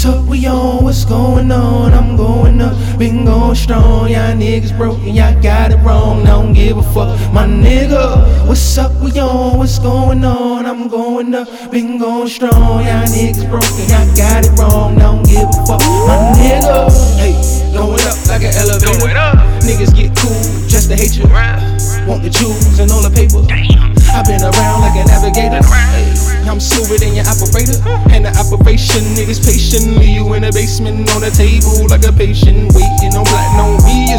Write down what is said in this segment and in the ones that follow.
What's up, we on? What's going on? I'm going up, been going strong. Y'all niggas broken, y'all got it wrong. Don't give a fuck, my nigga. What's up, we on? What's going on? I'm going up, been going strong. Y'all niggas broken, y'all got it wrong. Don't give a fuck, my nigga. Hey, going up like an elevator. Going up. Niggas get cool just to hate you. Want the jewels and all the paper. I've been around like a navigator. Hey, I'm smoother than your operator. Operation niggas patiently you in the basement on the table like a patient waiting on platinum. Me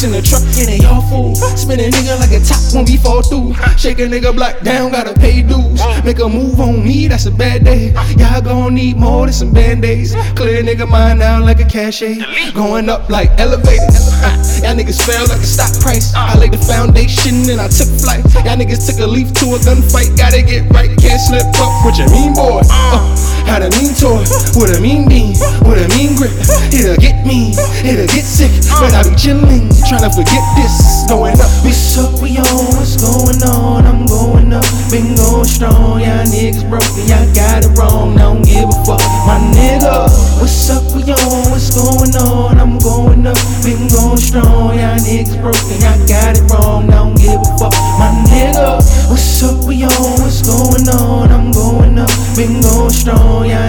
In the truck and they all full. Spin a nigga like a top when we fall through. Shake a nigga block down, gotta pay dues. Make a move on me, that's a bad day. Y'all gon' need more than some band-aids. Clear nigga mind down like a cachet. Going up like elevators. Y'all niggas fell like a stock price. I laid the foundation and I took flight. Y'all niggas took a leaf to a gunfight. Gotta get right, can't slip up with your mean boy. Uh, had a mean toy with a mean beam, with a mean grip. It'll get me, it'll get sick. But I be chillin', tryna forget this. Going up, what's up, we on? What's going on? I'm going up, been going strong. Y'all niggas broken, y'all got it wrong. Don't give a fuck, my nigga. What's up, we on? What's going on? I'm going up, been going strong. Y'all niggas broken, y'all got it wrong. Don't give a fuck, my nigga. What's up, we on? What's going on? I'm going up, been going.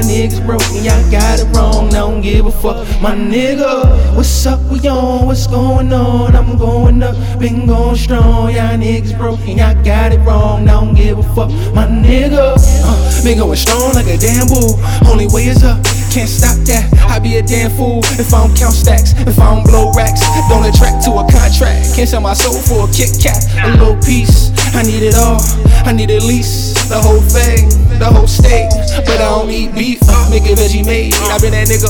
Niggas broken, y'all got it wrong. I Don't give a fuck, my nigga. What's up, we on? What's going on? I'm going up, been going strong. Y'all niggas broken, y'all got it wrong. I Don't give a fuck, my nigga. Uh, been going strong like a damn bull. Only way is up. Can't stop that, I be a damn fool if I don't count stacks, if I don't blow racks. Don't attract to a contract, can't sell my soul for a Kit Kat, a little piece. I need it all, I need at least the whole thing, don't eat beef, uh, make it veggie made. I been that nigga,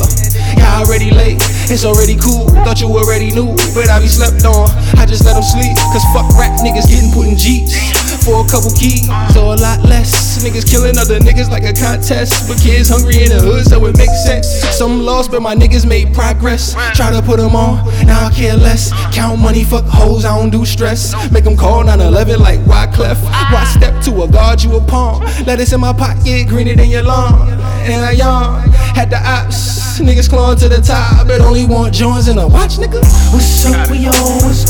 yeah, already late. It's already cool, thought you already knew, but I be slept on. I just let them sleep, cause fuck rap niggas getting put in Jeeps for a couple keys, or a lot less. Niggas killing other niggas like a contest, but kids hungry in the hood, so it makes sense. Some lost, but my niggas made progress. Try to put them on, now I care less. Count money, fuck hoes, I don't do stress. Make them call 911 like Wyclef. Why step to a guard you a pawn? Lettuce in my pocket, greener than your lawn. And I yawn, had the ops. Niggas clawing to the top, but only want joints and a watch, nigga. What's up, we on? What's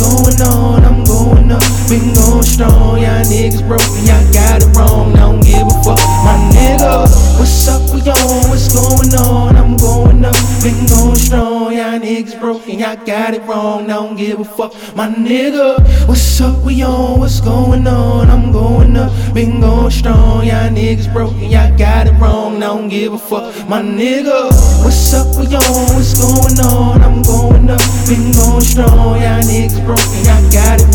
strong. Y'all niggas broken, y'all got it wrong. I don't give a fuck, my nigga. What's up, we on? What's going on? I'm going up, been going strong. Y'all niggas broken, y'all got it wrong. I don't give a fuck, my nigga. What's up, we on? What's going on? I'm going up, been going strong. Y'all niggas broken, y'all got it wrong. I don't give a fuck, my nigga. What's up, we on? What's going on? I'm going up, been going strong. Y'all niggas broken, y'all got it